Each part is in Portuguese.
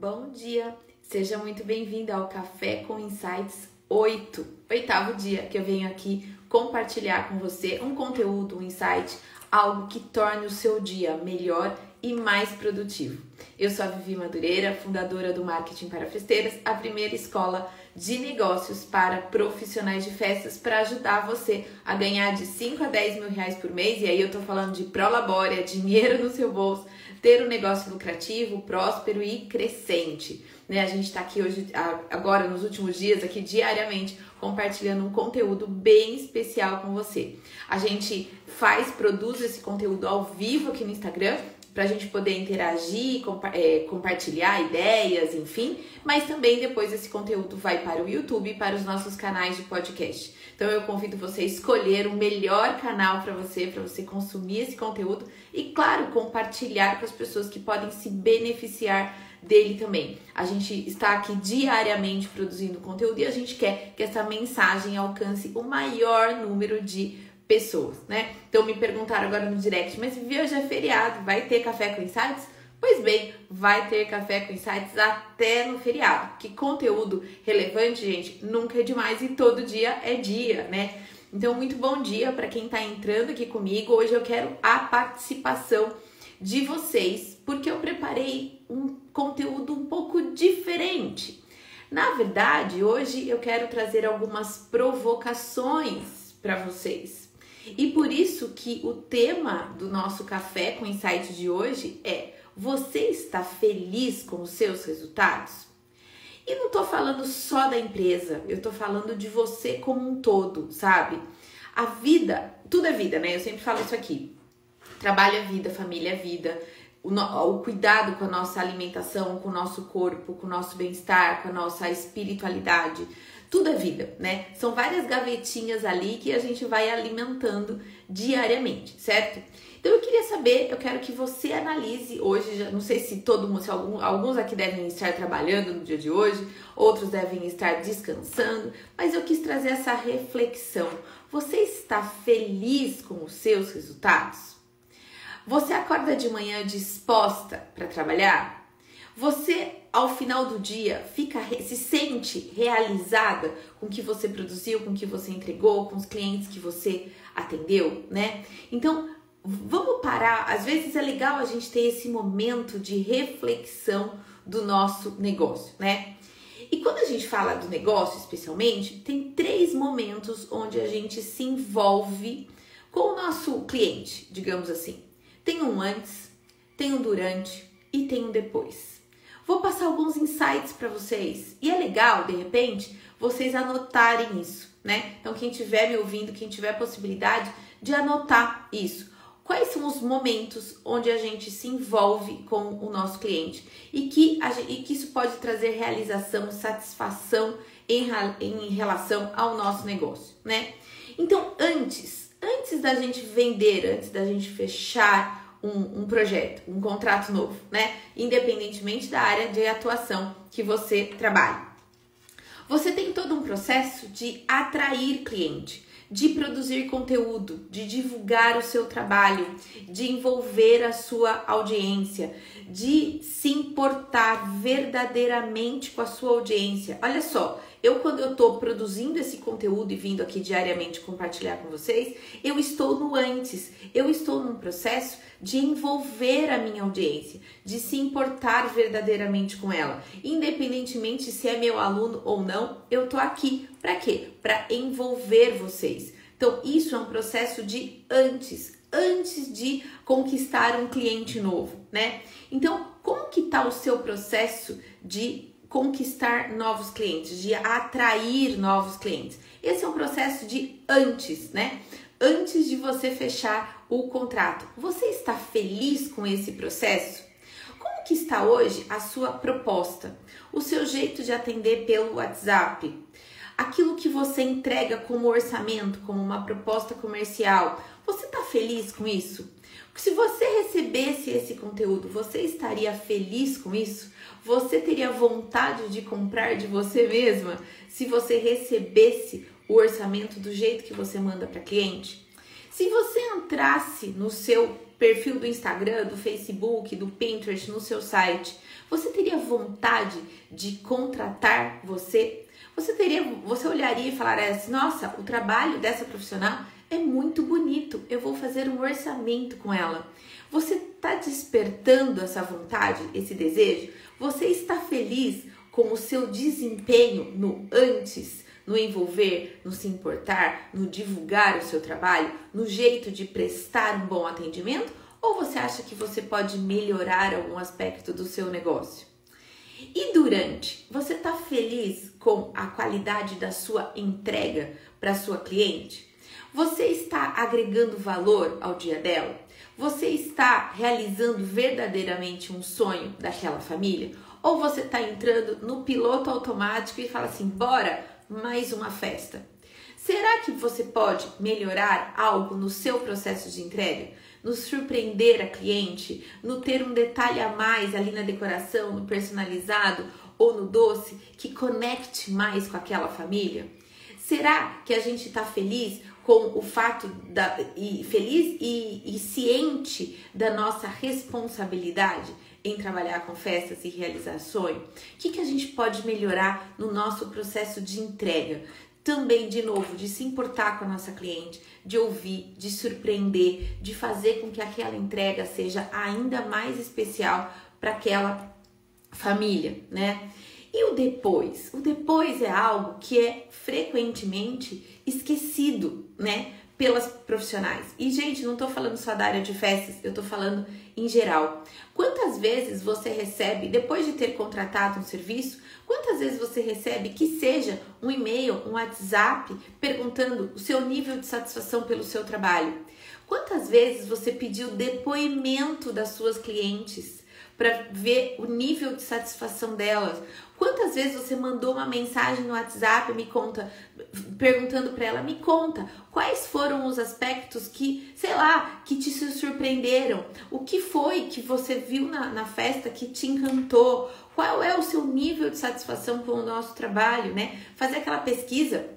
Bom dia, seja muito bem-vindo ao Café com Insights 8, oitavo dia que eu venho aqui compartilhar com você um conteúdo, um insight, algo que torne o seu dia melhor e mais produtivo. Eu sou a Vivi Madureira, fundadora do Marketing para Festeiras, a primeira escola de negócios para profissionais de festas para ajudar você a ganhar de 5 a 10 mil reais por mês. E aí eu tô falando de prolabória, dinheiro no seu bolso, ter um negócio lucrativo, próspero e crescente. Né? A gente está aqui hoje, agora nos últimos dias, aqui diariamente, compartilhando um conteúdo bem especial com você. A gente faz, produz esse conteúdo ao vivo aqui no Instagram para a gente poder interagir, compa é, compartilhar ideias, enfim, mas também depois esse conteúdo vai para o YouTube para os nossos canais de podcast. Então eu convido você a escolher o melhor canal para você, para você consumir esse conteúdo e, claro, compartilhar com as pessoas que podem se beneficiar dele também. A gente está aqui diariamente produzindo conteúdo e a gente quer que essa mensagem alcance o maior número de pessoas, né? Então me perguntaram agora no direct, mas Vivi, hoje é feriado, vai ter café com insights? Pois bem, vai ter café com insights até no feriado. Que conteúdo relevante, gente, nunca é demais e todo dia é dia, né? Então, muito bom dia para quem está entrando aqui comigo. Hoje eu quero a participação de vocês, porque eu preparei um conteúdo um pouco diferente. Na verdade, hoje eu quero trazer algumas provocações para vocês. E por isso que o tema do nosso café com insight de hoje é: você está feliz com os seus resultados? E não tô falando só da empresa, eu tô falando de você como um todo, sabe? A vida, tudo é vida, né? Eu sempre falo isso aqui. Trabalho é vida, família é vida, o, o, cuidado com a nossa alimentação, com o nosso corpo, com o nosso bem-estar, com a nossa espiritualidade. Tudo é vida, né? São várias gavetinhas ali que a gente vai alimentando diariamente, certo? Então eu queria saber, eu quero que você analise hoje, já, não sei se todo mundo, se algum, alguns aqui devem estar trabalhando no dia de hoje, outros devem estar descansando, mas eu quis trazer essa reflexão. Você está feliz com os seus resultados? Você acorda de manhã disposta para trabalhar? Você ao final do dia fica se sente realizada com o que você produziu, com o que você entregou, com os clientes que você atendeu, né? Então, vamos parar. Às vezes é legal a gente ter esse momento de reflexão do nosso negócio, né? E quando a gente fala do negócio, especialmente, tem três momentos onde a gente se envolve com o nosso cliente, digamos assim. Tem um antes, tem um durante e tem um depois. Vou passar alguns insights para vocês. E é legal, de repente, vocês anotarem isso, né? Então, quem estiver me ouvindo, quem tiver possibilidade de anotar isso. Quais são os momentos onde a gente se envolve com o nosso cliente e que, gente, e que isso pode trazer realização, satisfação em, em relação ao nosso negócio, né? Então, antes, antes da gente vender, antes da gente fechar um, um, projeto, um contrato novo, né? Independentemente da área de atuação que você trabalha. Você tem todo um processo de atrair cliente, de produzir conteúdo, de divulgar o seu trabalho, de envolver a sua audiência, de se importar verdadeiramente com a sua audiência. Olha só, eu, quando eu estou produzindo esse conteúdo e vindo aqui diariamente compartilhar com vocês, eu estou no antes, eu estou num processo de envolver a minha audiência, de se importar verdadeiramente com ela. Independentemente se é meu aluno ou não, eu tô aqui para quê? Para envolver vocês. Então, isso é um processo de antes, antes de conquistar um cliente novo, né? Então, como que tá o seu processo de conquistar novos clientes, de atrair novos clientes. Esse é um processo de antes, né? Antes de você fechar o contrato. Você está feliz com esse processo? Como que está hoje a sua proposta? O seu jeito de atender pelo WhatsApp? Aquilo que você entrega como orçamento, como uma proposta comercial, você está feliz com isso? Se você recebesse esse conteúdo, você estaria feliz com isso? Você teria vontade de comprar de você mesma se você recebesse o orçamento do jeito que você manda para cliente? Se você entrasse no seu perfil do Instagram, do Facebook, do Pinterest, no seu site, Você teria vontade de contratar você? Você teria, você olharia e falaria assim: "Nossa, o trabalho dessa profissional é muito bonito. Eu vou fazer um orçamento com ela". Você está despertando essa vontade, esse desejo? Você está feliz com o seu desempenho no antes, no envolver, no se importar, no divulgar o seu trabalho, no jeito de prestar um bom atendimento? Ou você acha que você pode melhorar algum aspecto do seu negócio? E durante, você está feliz com a qualidade da sua entrega para sua cliente? Você está agregando valor ao dia dela? Você está realizando verdadeiramente um sonho daquela família? Ou você está entrando no piloto automático e fala assim: bora, mais uma festa? Será que você pode melhorar algo no seu processo de entrega? No surpreender a cliente, no ter um detalhe a mais ali na decoração, no personalizado ou no doce que conecte mais com aquela família? Será que a gente está feliz com o fato da e feliz e, e ciente da nossa responsabilidade em trabalhar com festas e realizações? O que, que a gente pode melhorar no nosso processo de entrega? Também, de novo, de se importar com a nossa cliente, de ouvir, de surpreender, de fazer com que aquela entrega seja ainda mais especial para aquela família, né? E o depois? O depois é algo que é frequentemente esquecido, né? Pelas profissionais. E, gente, não tô falando só da área de festas, eu tô falando em geral. Quantas vezes você recebe, depois de ter contratado um serviço, quantas vezes você recebe que seja um e-mail, um WhatsApp, perguntando o seu nível de satisfação pelo seu trabalho? Quantas vezes você pediu depoimento das suas clientes para ver o nível de satisfação delas? Quantas vezes você mandou uma mensagem no WhatsApp, me conta, perguntando para ela, me conta, quais foram os aspectos que, sei lá, que te surpreenderam? O que foi que você viu na, na festa que te encantou? Qual é o seu nível de satisfação com o nosso trabalho, né? Fazer aquela pesquisa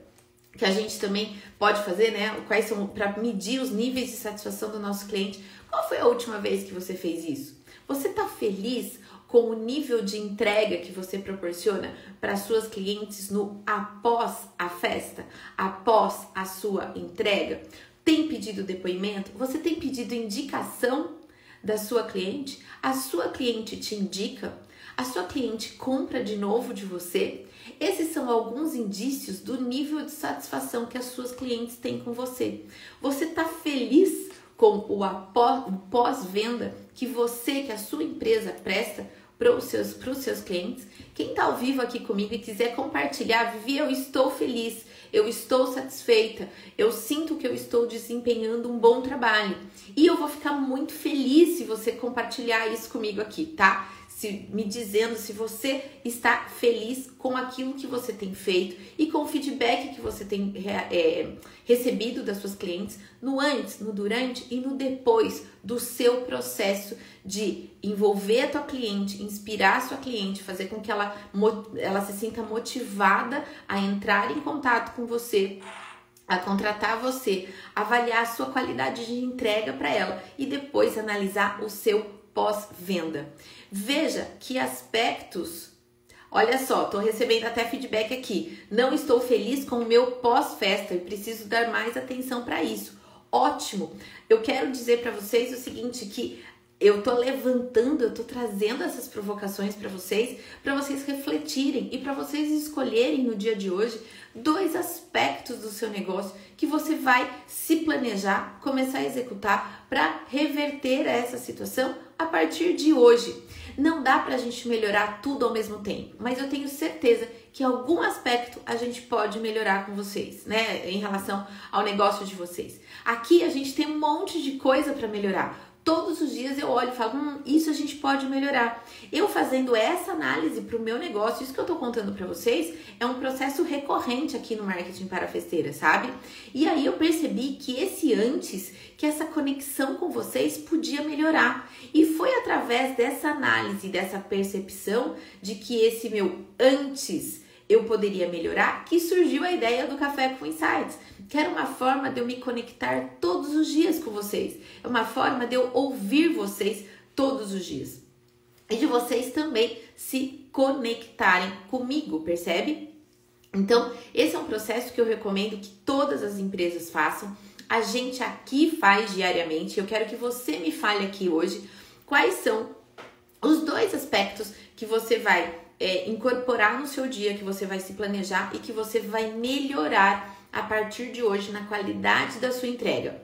que a gente também pode fazer, né? Quais são para medir os níveis de satisfação do nosso cliente. Qual foi a última vez que você fez isso? Você está feliz com o nível de entrega que você proporciona para suas clientes no após a festa, após a sua entrega? Tem pedido depoimento? Você tem pedido indicação da sua cliente? A sua cliente te indica? A sua cliente compra de novo de você? Esses são alguns indícios do nível de satisfação que as suas clientes têm com você. Você está feliz com o pós-venda que você, que a sua empresa presta para os seus, seus clientes. Quem está ao vivo aqui comigo e quiser compartilhar, Vivi, eu estou feliz, eu estou satisfeita, eu sinto que eu estou desempenhando um bom trabalho. E eu vou ficar muito feliz se você compartilhar isso comigo aqui, tá? Se, me dizendo se você está feliz com aquilo que você tem feito e com o feedback que você tem é, recebido das suas clientes no antes, no durante e no depois do seu processo de envolver a tua cliente, inspirar a sua cliente, fazer com que ela, ela se sinta motivada a entrar em contato com você a contratar você, avaliar a sua qualidade de entrega para ela e depois analisar o seu pós-venda. Veja que aspectos. Olha só, estou recebendo até feedback aqui. Não estou feliz com o meu pós-festa e preciso dar mais atenção para isso. Ótimo! Eu quero dizer para vocês o seguinte: que eu tô levantando, eu tô trazendo essas provocações para vocês, para vocês refletirem e para vocês escolherem no dia de hoje dois aspectos do seu negócio que você vai se planejar, começar a executar para reverter essa situação a partir de hoje. Não dá para a gente melhorar tudo ao mesmo tempo, mas eu tenho certeza que algum aspecto a gente pode melhorar com vocês, né, em relação ao negócio de vocês. Aqui a gente tem um monte de coisa para melhorar. Todos os dias eu olho e falo, hum, isso a gente pode melhorar. Eu fazendo essa análise para o meu negócio, isso que eu estou contando para vocês, é um processo recorrente aqui no marketing para festeira, sabe? E aí eu percebi que esse antes, que essa conexão com vocês podia melhorar. E foi através dessa análise, dessa percepção de que esse meu antes eu poderia melhorar que surgiu a ideia do Café com Insights que era uma forma de eu me conectar todos os dias com vocês, é uma forma de eu ouvir vocês todos os dias. e de vocês também se conectarem comigo, percebe? Então, esse é um processo que eu recomendo que todas as empresas façam. A gente aqui faz diariamente. Eu quero que você me fale aqui hoje quais são os dois aspectos que você vai é, incorporar no seu dia, que você vai se planejar e que você vai melhorar a partir de hoje na qualidade da sua entrega.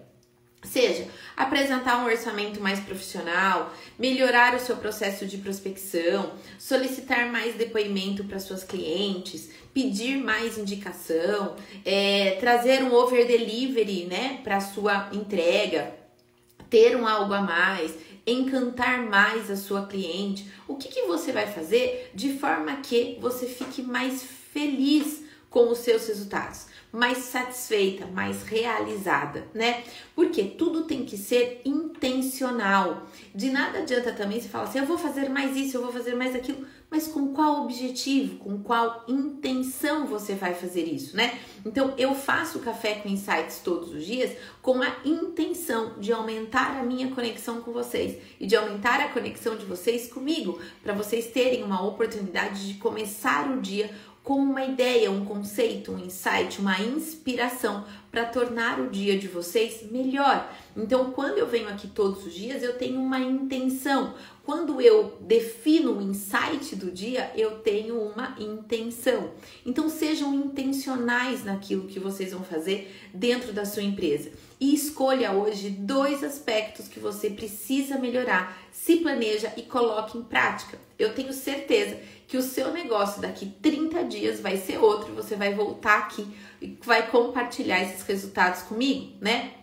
Seja apresentar um orçamento mais profissional, melhorar o seu processo de prospecção, solicitar mais depoimento para suas clientes, pedir mais indicação, é, trazer um over delivery né, para sua entrega, ter um algo a mais, encantar mais a sua cliente. O que, que você vai fazer de forma que você fique mais feliz com os seus resultados? Mais satisfeita, mais realizada, né? Porque tudo tem que ser intencional. De nada adianta também você falar assim, eu vou fazer mais isso, eu vou fazer mais aquilo, mas com qual objetivo, com qual intenção você vai fazer isso, né? Então eu faço café com insights todos os dias com a intenção de aumentar a minha conexão com vocês e de aumentar a conexão de vocês comigo, para vocês terem uma oportunidade de começar o dia com uma ideia, um conceito, um insight, uma inspiração para tornar o dia de vocês melhor. Então, quando eu venho aqui todos os dias, eu tenho uma intenção. Quando eu defino o insight do dia, eu tenho uma intenção. Então, sejam intencionais naquilo que vocês vão fazer dentro da sua empresa. E escolha hoje dois aspectos que você precisa melhorar, se planeja e coloque em prática. Eu tenho certeza que o seu negócio daqui 30 dias vai ser outro, você vai voltar aqui e vai compartilhar esses resultados comigo, né?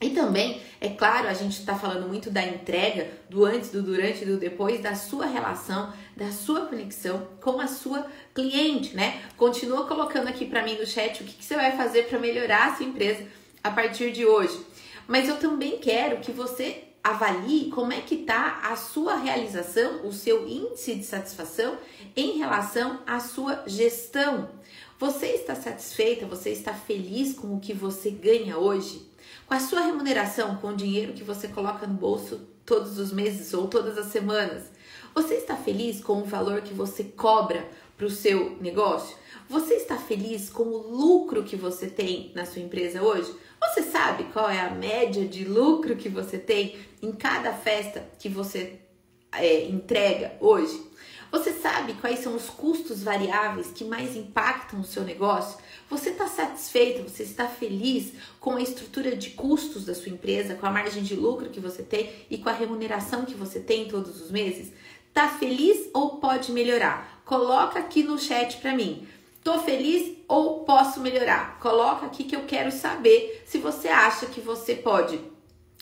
E também, é claro, a gente está falando muito da entrega, do antes, do durante e do depois, da sua relação, da sua conexão com a sua cliente, né? Continua colocando aqui para mim no chat o que, que você vai fazer para melhorar a sua empresa a partir de hoje. Mas eu também quero que você avalie como é que está a sua realização, o seu índice de satisfação em relação à sua gestão. Você está satisfeita? Você está feliz com o que você ganha hoje? Com a sua remuneração, com o dinheiro que você coloca no bolso todos os meses ou todas as semanas? Você está feliz com o valor que você cobra para o seu negócio? Você está feliz com o lucro que você tem na sua empresa hoje? Você sabe qual é a média de lucro que você tem em cada festa que você é, entrega hoje? Você sabe quais são os custos variáveis que mais impactam o seu negócio? Você está satisfeito? Você está feliz com a estrutura de custos da sua empresa, com a margem de lucro que você tem e com a remuneração que você tem todos os meses? Tá feliz ou pode melhorar? Coloca aqui no chat para mim. Tô feliz ou posso melhorar? Coloca aqui que eu quero saber se você acha que você pode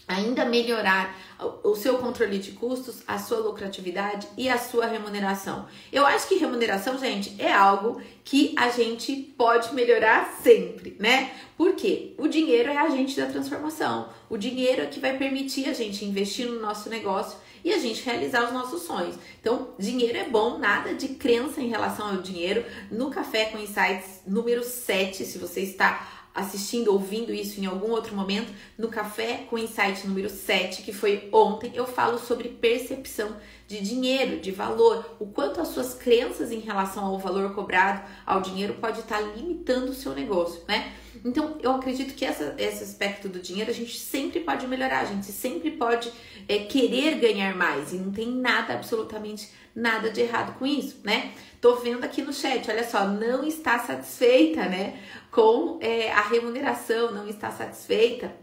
ainda melhorar o seu controle de custos, a sua lucratividade e a sua remuneração. Eu acho que remuneração, gente, é algo que a gente pode melhorar sempre, né? Porque o dinheiro é agente da transformação. O dinheiro é que vai permitir a gente investir no nosso negócio e a gente realizar os nossos sonhos. Então, dinheiro é bom, nada de crença em relação ao dinheiro. No Café com Insights número 7, se você está assistindo, ouvindo isso em algum outro momento, no Café com Insight número 7, que foi ontem, eu falo sobre percepção de dinheiro, de valor, o quanto as suas crenças em relação ao valor cobrado ao dinheiro pode estar limitando o seu negócio, né? Então, eu acredito que essa, esse aspecto do dinheiro a gente sempre pode melhorar, a gente sempre pode é, querer ganhar mais e não tem nada, absolutamente nada de errado com isso, né? Tô vendo aqui no chat, olha só, não está satisfeita, né, com é, a remuneração, não está satisfeita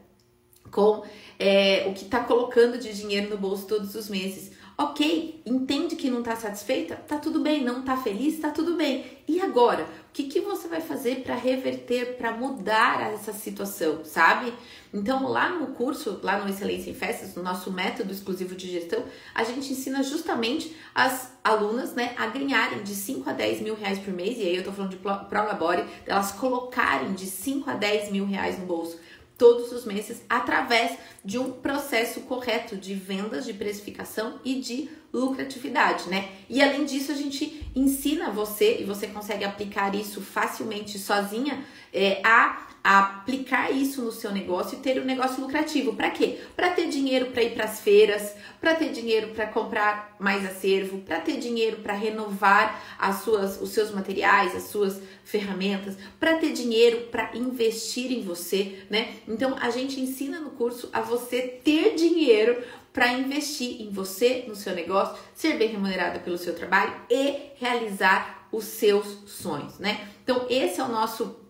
com é, o que está colocando de dinheiro no bolso todos os meses. Ok, entende que não está satisfeita? Tá tudo bem, não está feliz? Tá tudo bem. E agora? O que, que você vai fazer para reverter, para mudar essa situação, sabe? Então, lá no curso, lá no Excelência em Festas, no nosso método exclusivo de gestão, a gente ensina justamente as alunas né, a ganharem de 5 a 10 mil reais por mês, e aí eu tô falando de Prolabore, elas colocarem de 5 a 10 mil reais no bolso todos os meses através de um processo correto de vendas, de precificação e de lucratividade, né? E além disso, a gente ensina você e você consegue aplicar isso facilmente sozinha é, a aplicar isso no seu negócio e ter um negócio lucrativo. Para quê? Para ter dinheiro para ir para as feiras, para ter dinheiro para comprar mais acervo, para ter dinheiro para renovar as suas, os seus materiais, as suas ferramentas, para ter dinheiro para investir em você, né? Então a gente ensina no curso a você ter dinheiro para investir em você, no seu negócio, ser bem remunerada pelo seu trabalho e realizar os seus sonhos, né? Então, esse é o nosso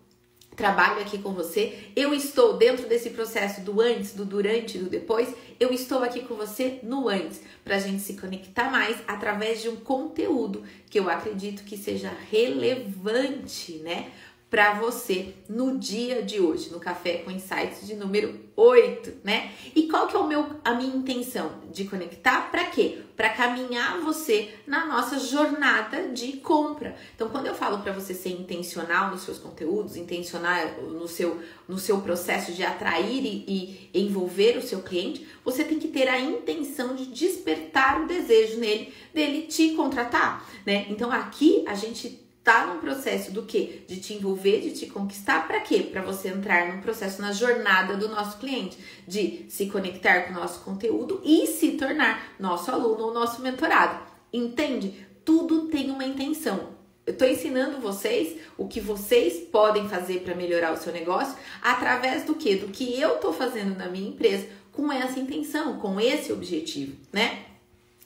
trabalho aqui com você. Eu estou dentro desse processo do antes, do durante e do depois. Eu estou aqui com você no antes, para a gente se conectar mais através de um conteúdo que eu acredito que seja relevante, né? Para você no dia de hoje, no Café com Insights de número 8, né? E qual que é o meu a minha intenção de conectar para quê? Para caminhar você na nossa jornada de compra. Então, quando eu falo para você ser intencional nos seus conteúdos, intencional no seu no seu processo de atrair e, e envolver o seu cliente, você tem que ter a intenção de despertar o desejo nele dele te contratar, né? Então, aqui a gente tá num processo do que? De te envolver, de te conquistar, para quê? Para você entrar num processo na jornada do nosso cliente, de se conectar com o nosso conteúdo e se tornar nosso aluno ou nosso mentorado. Entende? Tudo tem uma intenção. Eu estou ensinando vocês o que vocês podem fazer para melhorar o seu negócio através do que? Do que eu estou fazendo na minha empresa com essa intenção, com esse objetivo, né?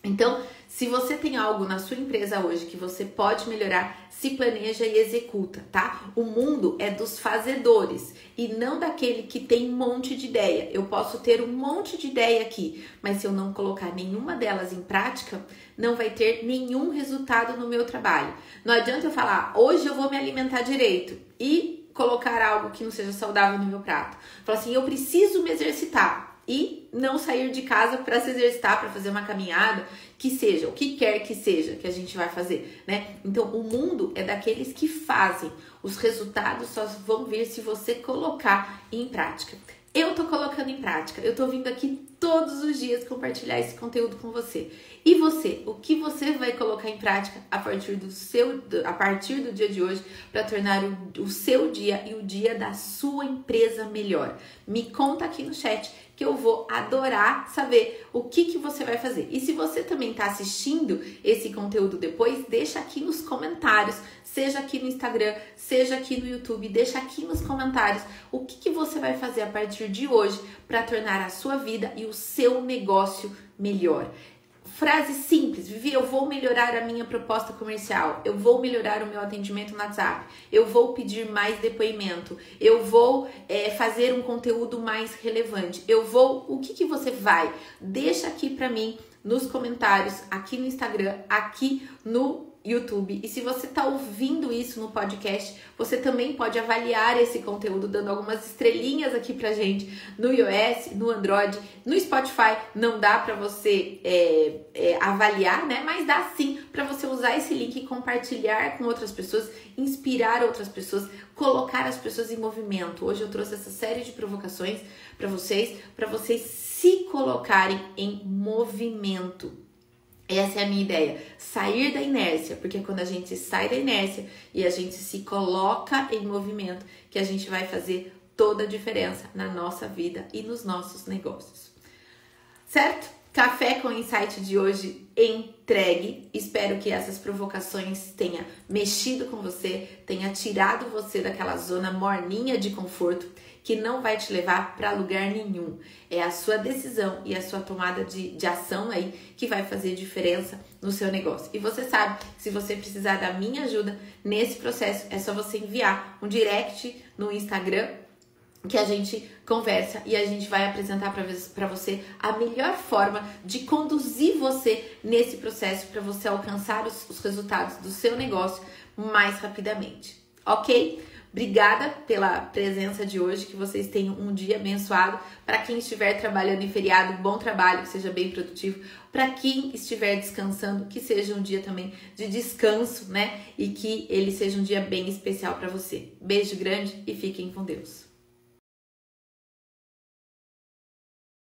Então, se você tem algo na sua empresa hoje que você pode melhorar, se planeja e executa, tá? O mundo é dos fazedores e não daquele que tem um monte de ideia. Eu posso ter um monte de ideia aqui, mas se eu não colocar nenhuma delas em prática, não vai ter nenhum resultado no meu trabalho. Não adianta eu falar, hoje eu vou me alimentar direito e colocar algo que não seja saudável no meu prato. Falar assim, eu preciso me exercitar e não sair de casa para se exercitar, para fazer uma caminhada, que seja, o que quer que seja que a gente vai fazer, né? Então, o mundo é daqueles que fazem. Os resultados só vão vir se você colocar em prática. Eu tô colocando em prática. Eu tô vindo aqui todos os dias compartilhar esse conteúdo com você. E você, o que você vai colocar em prática a partir do seu a partir do dia de hoje para tornar o, o seu dia e o dia da sua empresa melhor? Me conta aqui no chat que eu vou adorar saber o que, que você vai fazer. E se você também está assistindo esse conteúdo depois, deixa aqui nos comentários, seja aqui no Instagram, seja aqui no YouTube, deixa aqui nos comentários o que, que você vai fazer a partir de hoje para tornar a sua vida e o seu negócio melhor. Frase simples, Vivi, eu vou melhorar a minha proposta comercial, eu vou melhorar o meu atendimento no WhatsApp, eu vou pedir mais depoimento, eu vou é, fazer um conteúdo mais relevante, eu vou. O que, que você vai? Deixa aqui para mim nos comentários, aqui no Instagram, aqui no YouTube. E se você está ouvindo isso no podcast, você também pode avaliar esse conteúdo dando algumas estrelinhas aqui pra gente no iOS, no Android, no Spotify. Não dá para você é, é, avaliar, né? Mas dá sim para você usar esse link e compartilhar com outras pessoas, inspirar outras pessoas, colocar as pessoas em movimento. Hoje eu trouxe essa série de provocações para vocês, para vocês se colocarem em movimento essa é a minha ideia, sair da inércia, porque quando a gente sai da inércia e a gente se coloca em movimento, que a gente vai fazer toda a diferença na nossa vida e nos nossos negócios. Certo? Café com Insight de hoje entregue. Espero que essas provocações tenham mexido com você, tenha tirado você daquela zona morninha de conforto que não vai te levar para lugar nenhum. É a sua decisão e a sua tomada de, de ação aí que vai fazer diferença no seu negócio. E você sabe, se você precisar da minha ajuda nesse processo, é só você enviar um direct no Instagram que a gente conversa e a gente vai apresentar para você a melhor forma de conduzir você nesse processo para você alcançar os, os resultados do seu negócio mais rapidamente, ok? Obrigada pela presença de hoje, que vocês tenham um dia abençoado. Para quem estiver trabalhando em feriado, bom trabalho, que seja bem produtivo. Para quem estiver descansando, que seja um dia também de descanso, né? E que ele seja um dia bem especial para você. Beijo grande e fiquem com Deus.